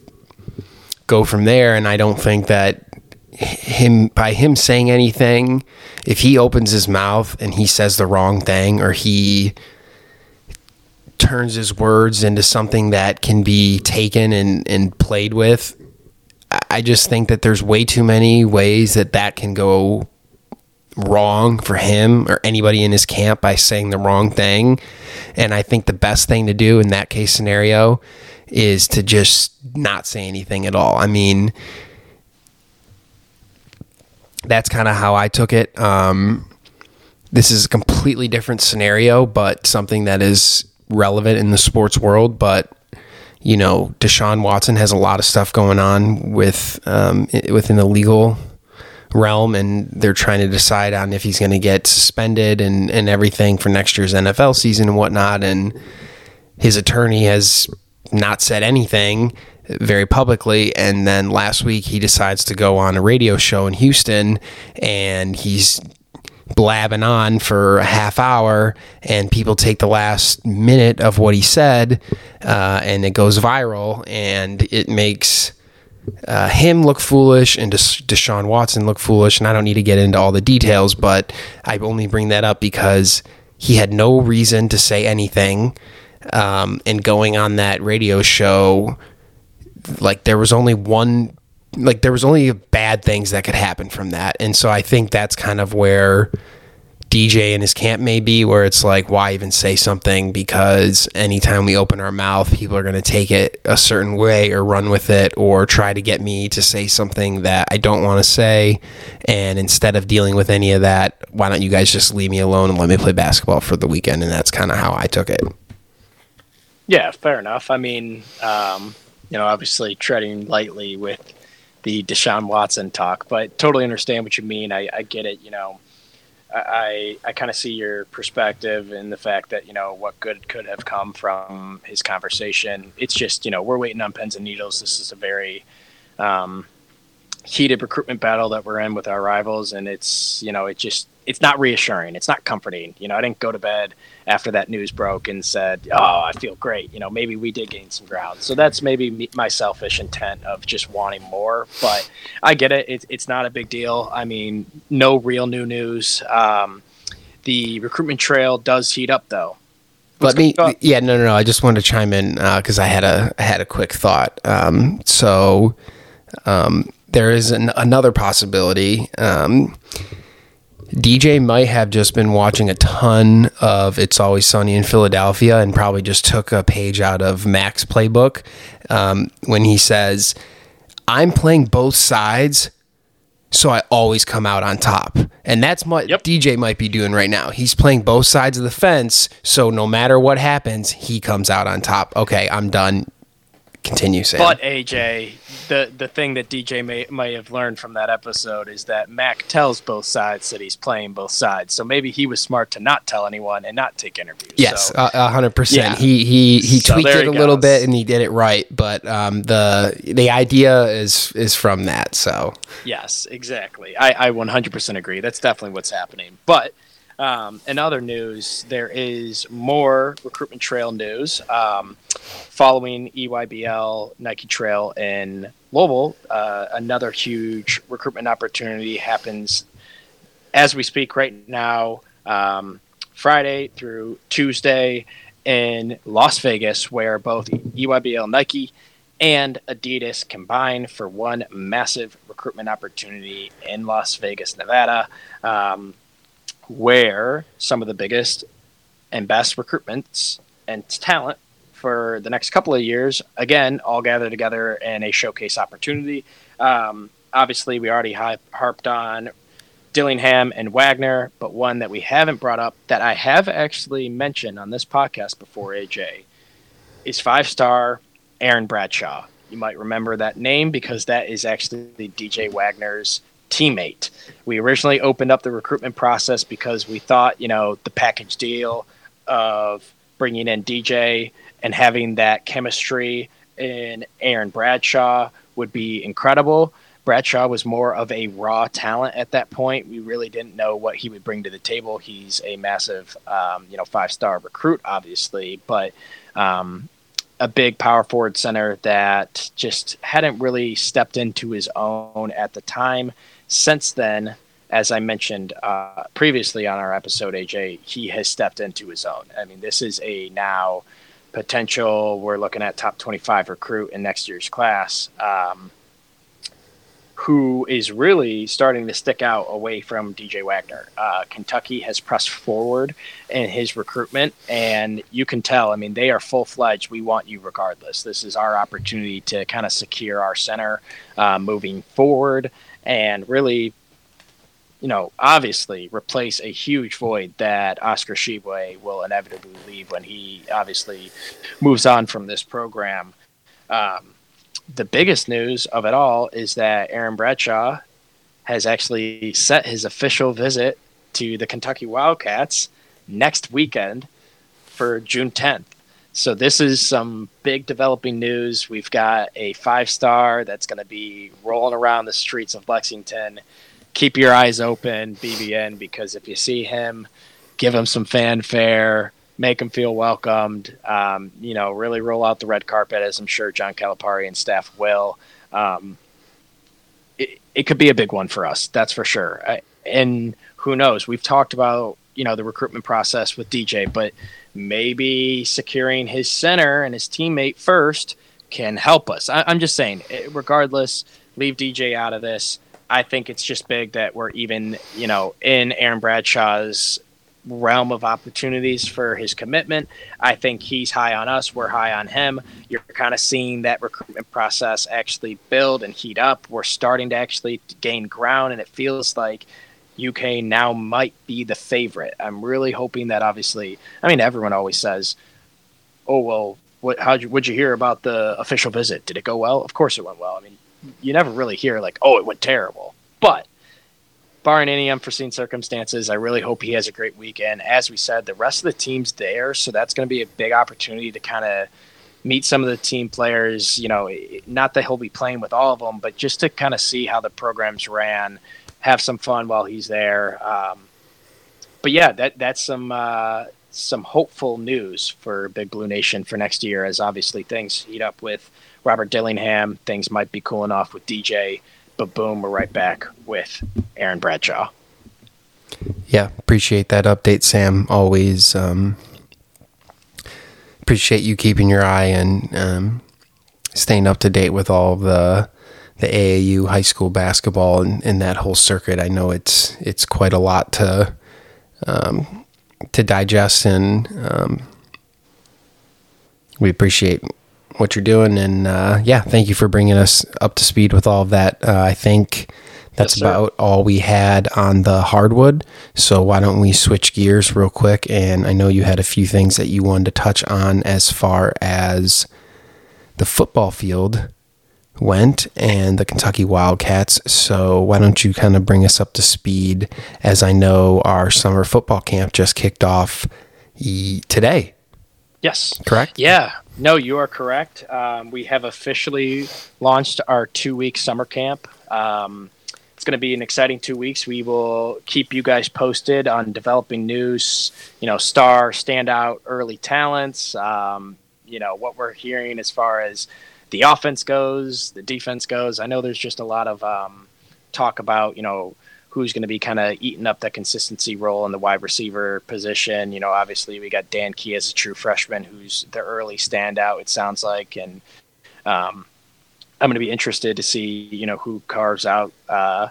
go from there. And I don't think that him, by him saying anything, if he opens his mouth and he says the wrong thing or he, turns his words into something that can be taken and, and played with I just think that there's way too many ways that that can go wrong for him or anybody in his camp by saying the wrong thing. And I think the best thing to do in that case scenario is to just not say anything at all. I mean, that's kind of how I took it. Um, this is a completely different scenario, but something that is relevant in the sports world. But you know, Deshaun Watson has a lot of stuff going on with um, within the legal realm, and they're trying to decide on if he's going to get suspended and and everything for next year's NFL season and whatnot. And his attorney has not said anything very publicly. And then last week, he decides to go on a radio show in Houston, and he's blabbing on for a half hour and people take the last minute of what he said uh, and it goes viral and it makes uh, him look foolish and Des- Deshaun Watson look foolish. And I don't need to get into all the details, but I only bring that up because he had no reason to say anything. Um, and going on that radio show, like there was only one like there was only bad things that could happen from that. And so I think that's kind of where DJ and his camp may be, where it's like, why even say something? Because anytime we open our mouth, people are going to take it a certain way or run with it or try to get me to say something that I don't want to say. And instead of dealing with any of that, why don't you guys just leave me alone and let me play basketball for the weekend? And that's kind of how I took it. Yeah, fair enough. I mean, um, you know, obviously treading lightly with the Deshaun Watson talk, but totally understand what you mean. I, I get it. You know, I I kind of see your perspective in the fact that you know what good could have come from his conversation. It's just you know we're waiting on pens and needles. This is a very um, heated recruitment battle that we're in with our rivals, and it's you know it just it's not reassuring. It's not comforting. You know, I didn't go to bed after that news broke and said, "Oh, I feel great." You know, maybe we did gain some ground. So that's maybe me, my selfish intent of just wanting more. But I get it. it. It's not a big deal. I mean, no real new news. Um, the recruitment trail does heat up, though. Let me, yeah, no, no, no. I just wanted to chime in because uh, I had a I had a quick thought. Um, so um, there is an, another possibility. Um, DJ might have just been watching a ton of It's Always Sunny in Philadelphia and probably just took a page out of Mac's playbook um, when he says, I'm playing both sides, so I always come out on top. And that's what yep. DJ might be doing right now. He's playing both sides of the fence, so no matter what happens, he comes out on top. Okay, I'm done. Continue, Sam. But AJ, the the thing that DJ may may have learned from that episode is that Mac tells both sides that he's playing both sides. So maybe he was smart to not tell anyone and not take interviews. Yes, a hundred percent. He he he so tweaked it a little bit and he did it right. But um, the the idea is is from that. So yes, exactly. I I one hundred percent agree. That's definitely what's happening. But um, in other news, there is more recruitment trail news. Um, following EYBL Nike Trail in Louisville, uh, another huge recruitment opportunity happens as we speak right now, um, Friday through Tuesday in Las Vegas, where both EYBL Nike and Adidas combine for one massive recruitment opportunity in Las Vegas, Nevada. Um, where some of the biggest and best recruitments and talent for the next couple of years, again, all gather together in a showcase opportunity. Um, obviously, we already harped on Dillingham and Wagner, but one that we haven't brought up that I have actually mentioned on this podcast before, AJ, is five star Aaron Bradshaw. You might remember that name because that is actually DJ Wagner's teammate. We originally opened up the recruitment process because we thought, you know, the package deal of bringing in DJ and having that chemistry in Aaron Bradshaw would be incredible. Bradshaw was more of a raw talent at that point. We really didn't know what he would bring to the table. He's a massive, um, you know, five star recruit, obviously, but um, a big power forward center that just hadn't really stepped into his own at the time. Since then, as I mentioned uh, previously on our episode, AJ, he has stepped into his own. I mean, this is a now potential, we're looking at top 25 recruit in next year's class. Um, who is really starting to stick out away from DJ Wagner. Uh, Kentucky has pressed forward in his recruitment, and you can tell. I mean, they are full fledged. We want you regardless. This is our opportunity to kind of secure our center uh, moving forward and really you know, obviously replace a huge void that Oscar Tshiebwe will inevitably leave when he obviously moves on from this program. Um, the biggest news of it all is that Aaron Bradshaw has actually set his official visit to the Kentucky Wildcats next weekend for June 10th. So this is some big developing news. We've got a five star that's going to be rolling around the streets of Lexington. Keep your eyes open, BBN, because if you see him, give him some fanfare, make him feel welcomed. Um, you know, really roll out the red carpet, as I'm sure John Calipari and staff will. Um, it, it could be a big one for us, that's for sure. I, and who knows? We've talked about you know the recruitment process with DJ, but maybe securing his center and his teammate first can help us. I, am just saying, eh, regardless, leave DJ out of this. I think it's just big that we're even, you know, in Aaron Bradshaw's realm of opportunities for his commitment. I think he's high on us. We're high on him. You're kind of seeing that recruitment process actually build and heat up. We're starting to actually gain ground, and it feels like UK now might be the favorite. I'm really hoping that obviously, I mean, everyone always says, "Oh well, what? How you? Would you hear about the official visit? Did it go well? Of course it went well. I mean, you never really hear like, "Oh, it went terrible." But barring any unforeseen circumstances, I really hope he has a great weekend. As we said, the rest of the team's there, so that's going to be a big opportunity to kind of meet some of the team players. You know, not that he'll be playing with all of them, but just to kind of see how the programs ran have some fun while he's there. Um, but yeah, that that's some uh, some hopeful news for Big Blue Nation for next year, as obviously things heat up with Robert Dillingham. Things might be cooling off with DJ, but boom, we're right back with Aaron Bradshaw. Yeah, appreciate that update, Sam. Always um, appreciate you keeping your eye and um, staying up to date with all the the AAU high school basketball and, and that whole circuit. I know it's it's quite a lot to um, to digest, and um, we appreciate what you're doing. And uh, yeah, thank you for bringing us up to speed with all of that. Uh, I think that's yes, about all we had on the hardwood. So why don't we switch gears real quick? And I know you had a few things that you wanted to touch on as far as the football field went and the Kentucky Wildcats. So, why don't you kind of bring us up to speed as I know our summer football camp just kicked off today? Yes. Correct? Yeah. No, you are correct. Um, we have officially launched our two week summer camp. Um, it's going to be an exciting two weeks. We will keep you guys posted on developing news, you know, star, standout, early talents, um, you know, what we're hearing as far as the offense goes, the defense goes. I know there's just a lot of um, talk about you know who's going to be kind of eating up that consistency role in the wide receiver position. You know, obviously we got Dane Key as a true freshman, who's the early standout. It sounds like, and um, I'm going to be interested to see you know who carves out. Uh,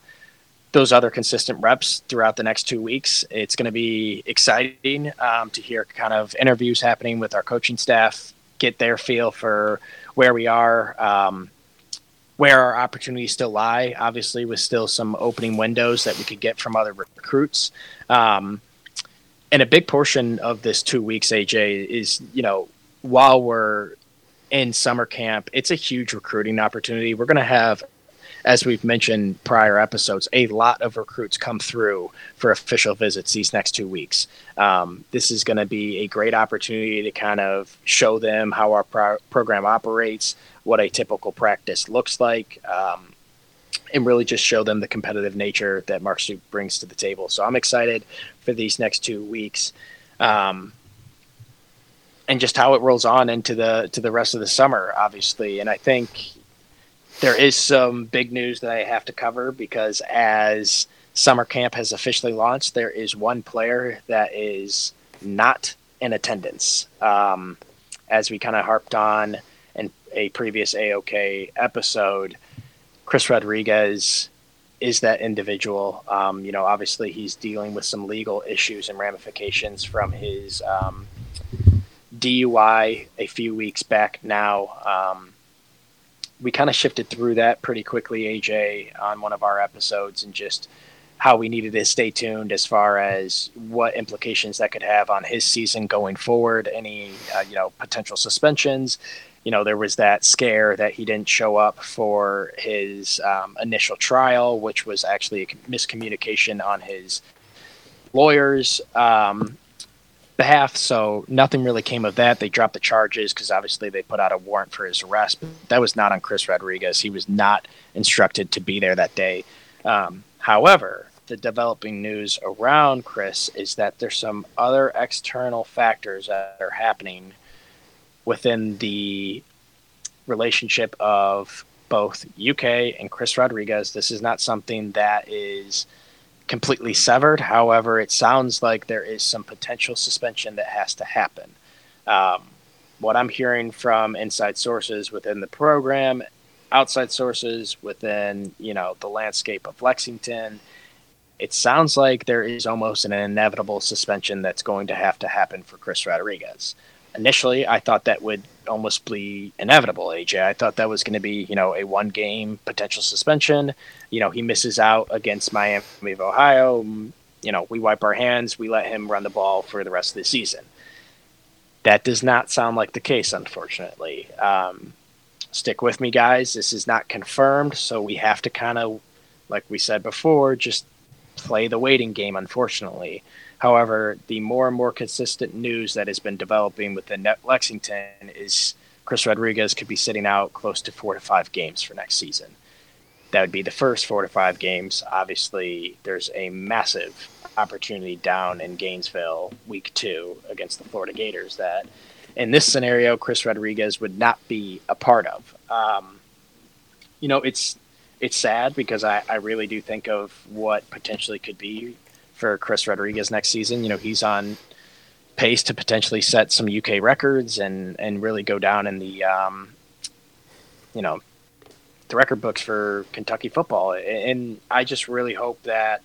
those other consistent reps throughout the next two weeks. It's going to be exciting um, to hear kind of interviews happening with our coaching staff, get their feel for where we are, um, where our opportunities still lie. Obviously, with still some opening windows that we could get from other recruits. Um, and a big portion of this two weeks, AJ, is you know while we're in summer camp, it's a huge recruiting opportunity. We're going to have as we've mentioned prior episodes, a lot of recruits come through for official visits these next two weeks. Um, this is going to be a great opportunity to kind of show them how our pro- program operates, what a typical practice looks like, um, and really just show them the competitive nature that Mark Stoops brings to the table. So I'm excited for these next two weeks. Um, and just how it rolls on into the to the rest of the summer, obviously. And I think there is some big news that I have to cover because as summer camp has officially launched, there is one player that is not in attendance. Um, as we kind of harped on in a previous AOK episode, Chris Rodriguez is that individual. Um, you know, obviously he's dealing with some legal issues and ramifications from his um, DUI a few weeks back now. Um, we kind of shifted through that pretty quickly, AJ, on one of our episodes, and just how we needed to stay tuned as far as what implications that could have on his season going forward, any uh, you know potential suspensions. You know, there was that scare that he didn't show up for his um, initial trial, which was actually a miscommunication on his lawyers' um, behalf. So nothing really came of that. They dropped the charges because obviously they put out a warrant for his arrest. But that was not on Chris Rodriguez. He was not instructed to be there that day. Um, however, the developing news around Chris is that there's some other external factors that are happening within the relationship of both UK and Chris Rodriguez. This is not something that is completely severed. However, it sounds like there is some potential suspension that has to happen. Um, what I'm hearing from inside sources within the program, outside sources within you know the landscape of Lexington it sounds like there is almost an inevitable suspension that's going to have to happen for Chris Rodriguez. Initially, I thought that would almost be inevitable, AJ. I thought that was going to be, you know, a one game potential suspension. You know, he misses out against Miami of Ohio. You know, we wipe our hands, we let him run the ball for the rest of the season. That does not sound like the case, unfortunately. Um, stick with me, guys. This is not confirmed, so we have to kind of, like we said before, just play the waiting game, unfortunately. However, the more and more consistent news that has been developing within Lexington is Chris Rodriguez could be sitting out close to four to five games for next season. That would be the first four to five games. Obviously, there's a massive opportunity down in Gainesville week two against the Florida Gators that in this scenario, Chris Rodriguez would not be a part of. Um, you know, it's it's sad because I, I really do think of what potentially could be for Chris Rodriguez next season. You know, he's on pace to potentially set some UK records and and really go down in the um, you know the record books for Kentucky football. And I just really hope that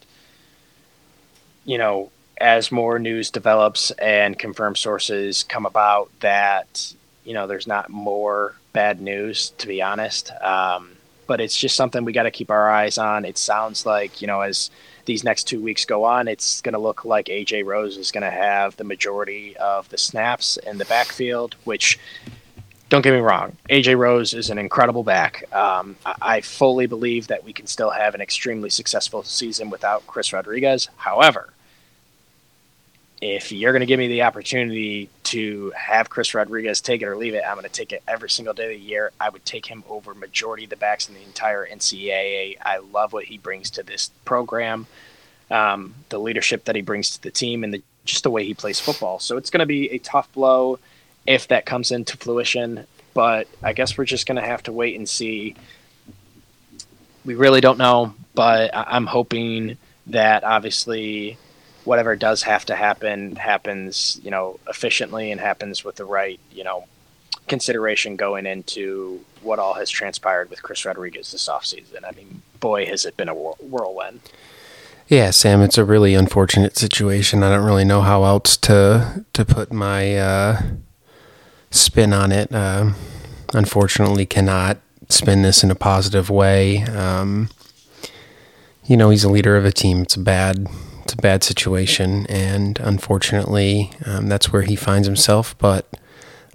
you know as more news develops and confirmed sources come about that you know there's not more bad news to be honest. Um, but it's just something we got to keep our eyes on. It sounds like, you know, as these next two weeks go on, it's going to look like AJ Rose is going to have the majority of the snaps in the backfield, which don't get me wrong, AJ Rose is an incredible back. Um, I fully believe that we can still have an extremely successful season without Chris Rodriguez. However, if you're going to give me the opportunity to have Chris Rodriguez take it or leave it, I'm going to take it every single day of the year. I would take him over majority of the backs in the entire NCAA. I love what he brings to this program, um, the leadership that he brings to the team, and the, just the way he plays football. So it's going to be a tough blow if that comes into fruition. But I guess we're just going to have to wait and see. We really don't know, but I'm hoping that obviously whatever does have to happen happens, you know, efficiently and happens with the right, you know, consideration going into what all has transpired with Chris Rodriguez this offseason. I mean, boy, has it been a whirlwind. Yeah, Sam, it's a really unfortunate situation. I don't really know how else to to put my uh, spin on it. Uh, unfortunately, cannot spin this in a positive way. Um, you know, he's a leader of a team. It's a bad it's a bad situation, and unfortunately, um, that's where he finds himself. But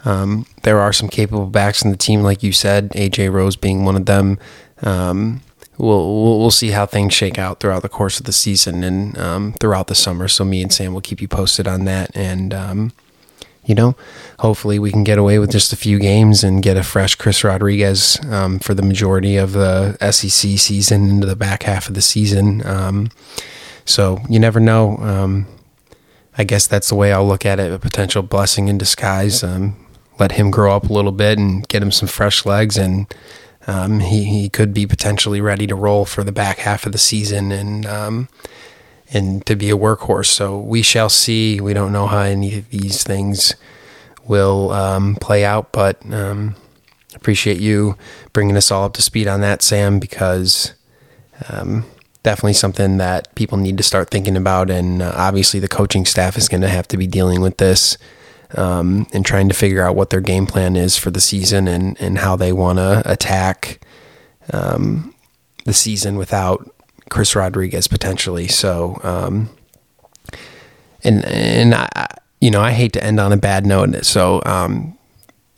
um, there are some capable backs in the team, like you said, AJ Rose being one of them. Um, we'll, we'll, see how things shake out throughout the course of the season and um, throughout the summer. So me and Sam will keep you posted on that, and um, you know, hopefully we can get away with just a few games and get a fresh Chris Rodriguez um, for the majority of the SEC season into the back half of the season. So you never know. Um, I guess that's the way I'll look at it a potential blessing in disguise. Um, let him grow up a little bit and get him some fresh legs, and um, he, he could be potentially ready to roll for the back half of the season and um, and to be a workhorse. So we shall see. We don't know how any of these things will um, play out, but um, appreciate you bringing us all up to speed on that, Sam, because um, definitely something that people need to start thinking about. And uh, obviously, the coaching staff is going to have to be dealing with this um, and trying to figure out what their game plan is for the season and, and how they want to attack um, the season without Chris Rodriguez potentially. So, um, and and I, you know, I hate to end on a bad note. So, um,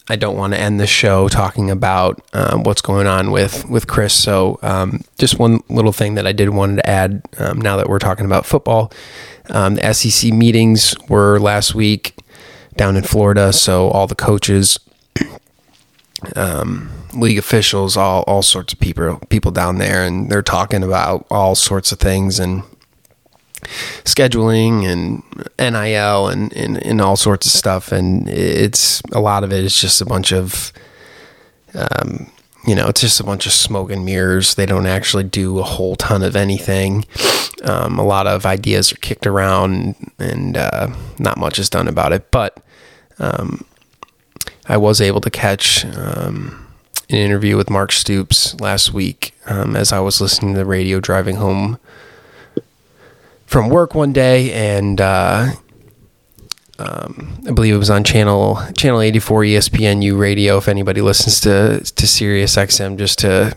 I don't want to end the show talking about um, what's going on with with Chris. So, um, just one little thing that I did wanted to add. Um, now that we're talking about football, um, the SEC meetings were last week down in Florida. So all the coaches, um, league officials, all all sorts of people people down there, and they're talking about all sorts of things and scheduling and NIL and, and, and all sorts of stuff. And it's a lot of it is just a bunch of, um, you know, it's just a bunch of smoke and mirrors. They don't actually do a whole ton of anything. Um, a lot of ideas are kicked around and uh, not much is done about it. But um, I was able to catch um, an interview with Mark Stoops last week um, as I was listening to the radio driving home from work one day, and uh, um, I believe it was on channel channel 84 ESPNU radio. If anybody listens to to Sirius XM, just to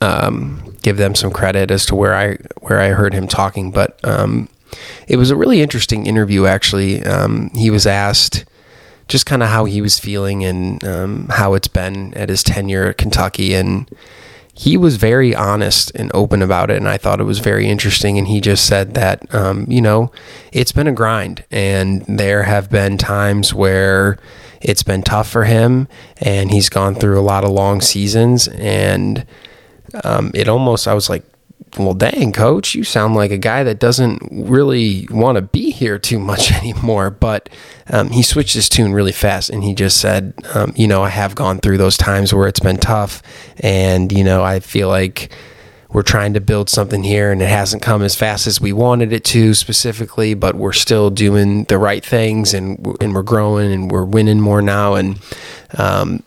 um, give them some credit as to where I where I heard him talking, but um, it was a really interesting interview. Actually, um, he was asked just kind of how he was feeling and um, how it's been at his tenure at Kentucky. And he was very honest and open about it. And I thought it was very interesting. And he just said that, um, you know, it's been a grind. And there have been times where it's been tough for him. And he's gone through a lot of long seasons. And um, it almost, I was like, well, dang, coach, you sound like a guy that doesn't really want to be here too much [LAUGHS] anymore. But um, he switched his tune really fast and he just said, um, you know, I have gone through those times where it's been tough. And, you know, I feel like we're trying to build something here and it hasn't come as fast as we wanted it to specifically, but we're still doing the right things and, and we're growing and we're winning more now. And um,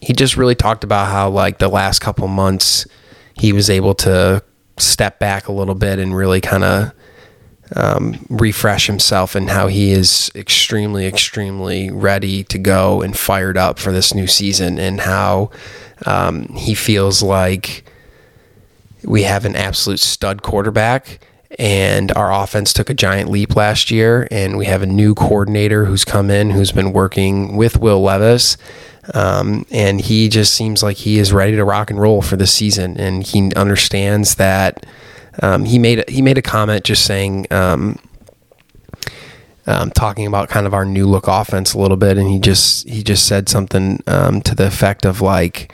he just really talked about how, like, the last couple months, he was able to step back a little bit and really kind of um, refresh himself and how he is extremely, extremely ready to go and fired up for this new season, and how um, he feels like we have an absolute stud quarterback. And our offense took a giant leap last year, and we have a new coordinator who's come in who's been working with Will Levis. Um, and he just seems like he is ready to rock and roll for the season, and he understands that. Um, he made he made a comment just saying, um, um, talking about kind of our new look offense a little bit, and he just he just said something um, to the effect of like,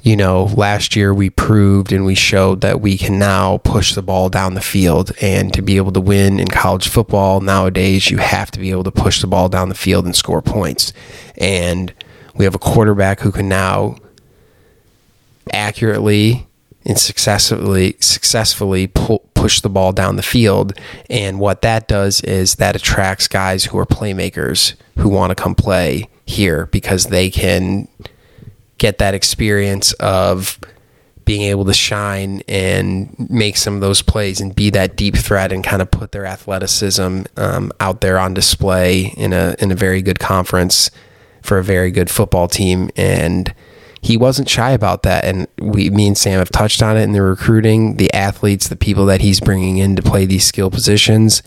you know, last year we proved and we showed that we can now push the ball down the field, and to be able to win in college football nowadays, you have to be able to push the ball down the field and score points, and we have a quarterback who can now accurately and successfully successfully pull, push the ball down the field. And what that does is that attracts guys who are playmakers who want to come play here because they can get that experience of being able to shine and make some of those plays and be that deep threat and kind of put their athleticism um, out there on display in a in a very good conference for a very good football team and he wasn't shy about that. And we me and Sam have touched on it in the recruiting the athletes the people that he's bringing in to play these skill positions.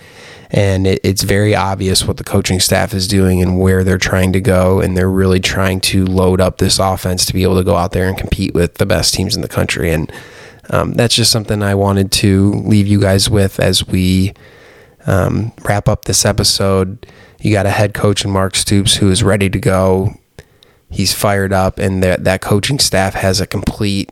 And it, it's very obvious what the coaching staff is doing and where they're trying to go. And they're really trying to load up this offense to be able to go out there and compete with the best teams in the country. And um, that's just something I wanted to leave you guys with as we um, wrap up this episode you got a head coach in Mark Stoops who is ready to go. He's fired up, and that that coaching staff has a complete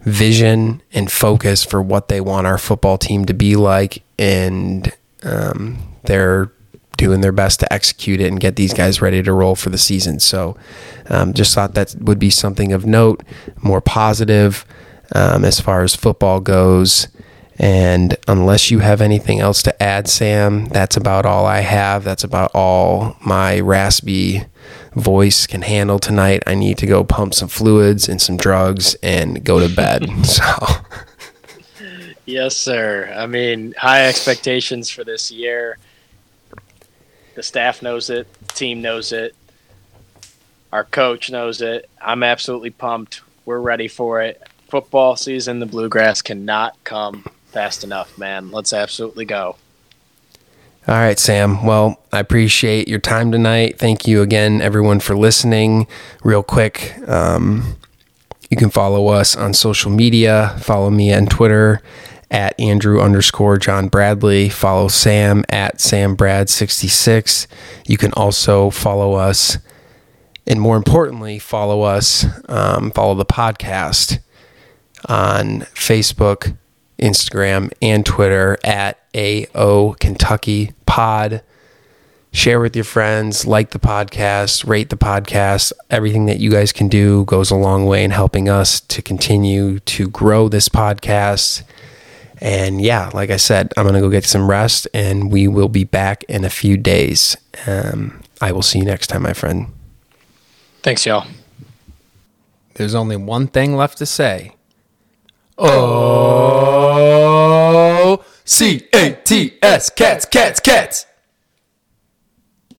vision and focus for what they want our football team to be like, and um, they're doing their best to execute it and get these guys ready to roll for the season. So, um, just thought that would be something of note, more positive um, as far as football goes. And unless you have anything else to add, Sam, that's about all I have. That's about all my raspy voice can handle tonight. I need to go pump some fluids and some drugs and go to bed. [LAUGHS] so. Yes, sir. I mean, high expectations for this year. The staff knows it, the team knows it, our coach knows it. I'm absolutely pumped. We're ready for it. football season, the bluegrass cannot come fast enough, man. Let's absolutely go. All right, Sam. Well, I appreciate your time tonight. Thank you again, everyone, for listening. Real quick, um, you can follow us on social media. Follow me on Twitter at Andrew underscore John Bradley. Follow Sam at Sam Brad66. You can also follow us, and more importantly, follow us, um, follow the podcast on Facebook, Instagram, and Twitter at AO Kentucky Pod. Share with your friends, like the podcast, rate the podcast. Everything that you guys can do goes a long way in helping us to continue to grow this podcast. And yeah, like I said, I'm going to go get some rest and we will be back in a few days. Um, I will see you next time, my friend. Thanks, y'all. There's only one thing left to say. Oh, C A T S, cats, cats, cats.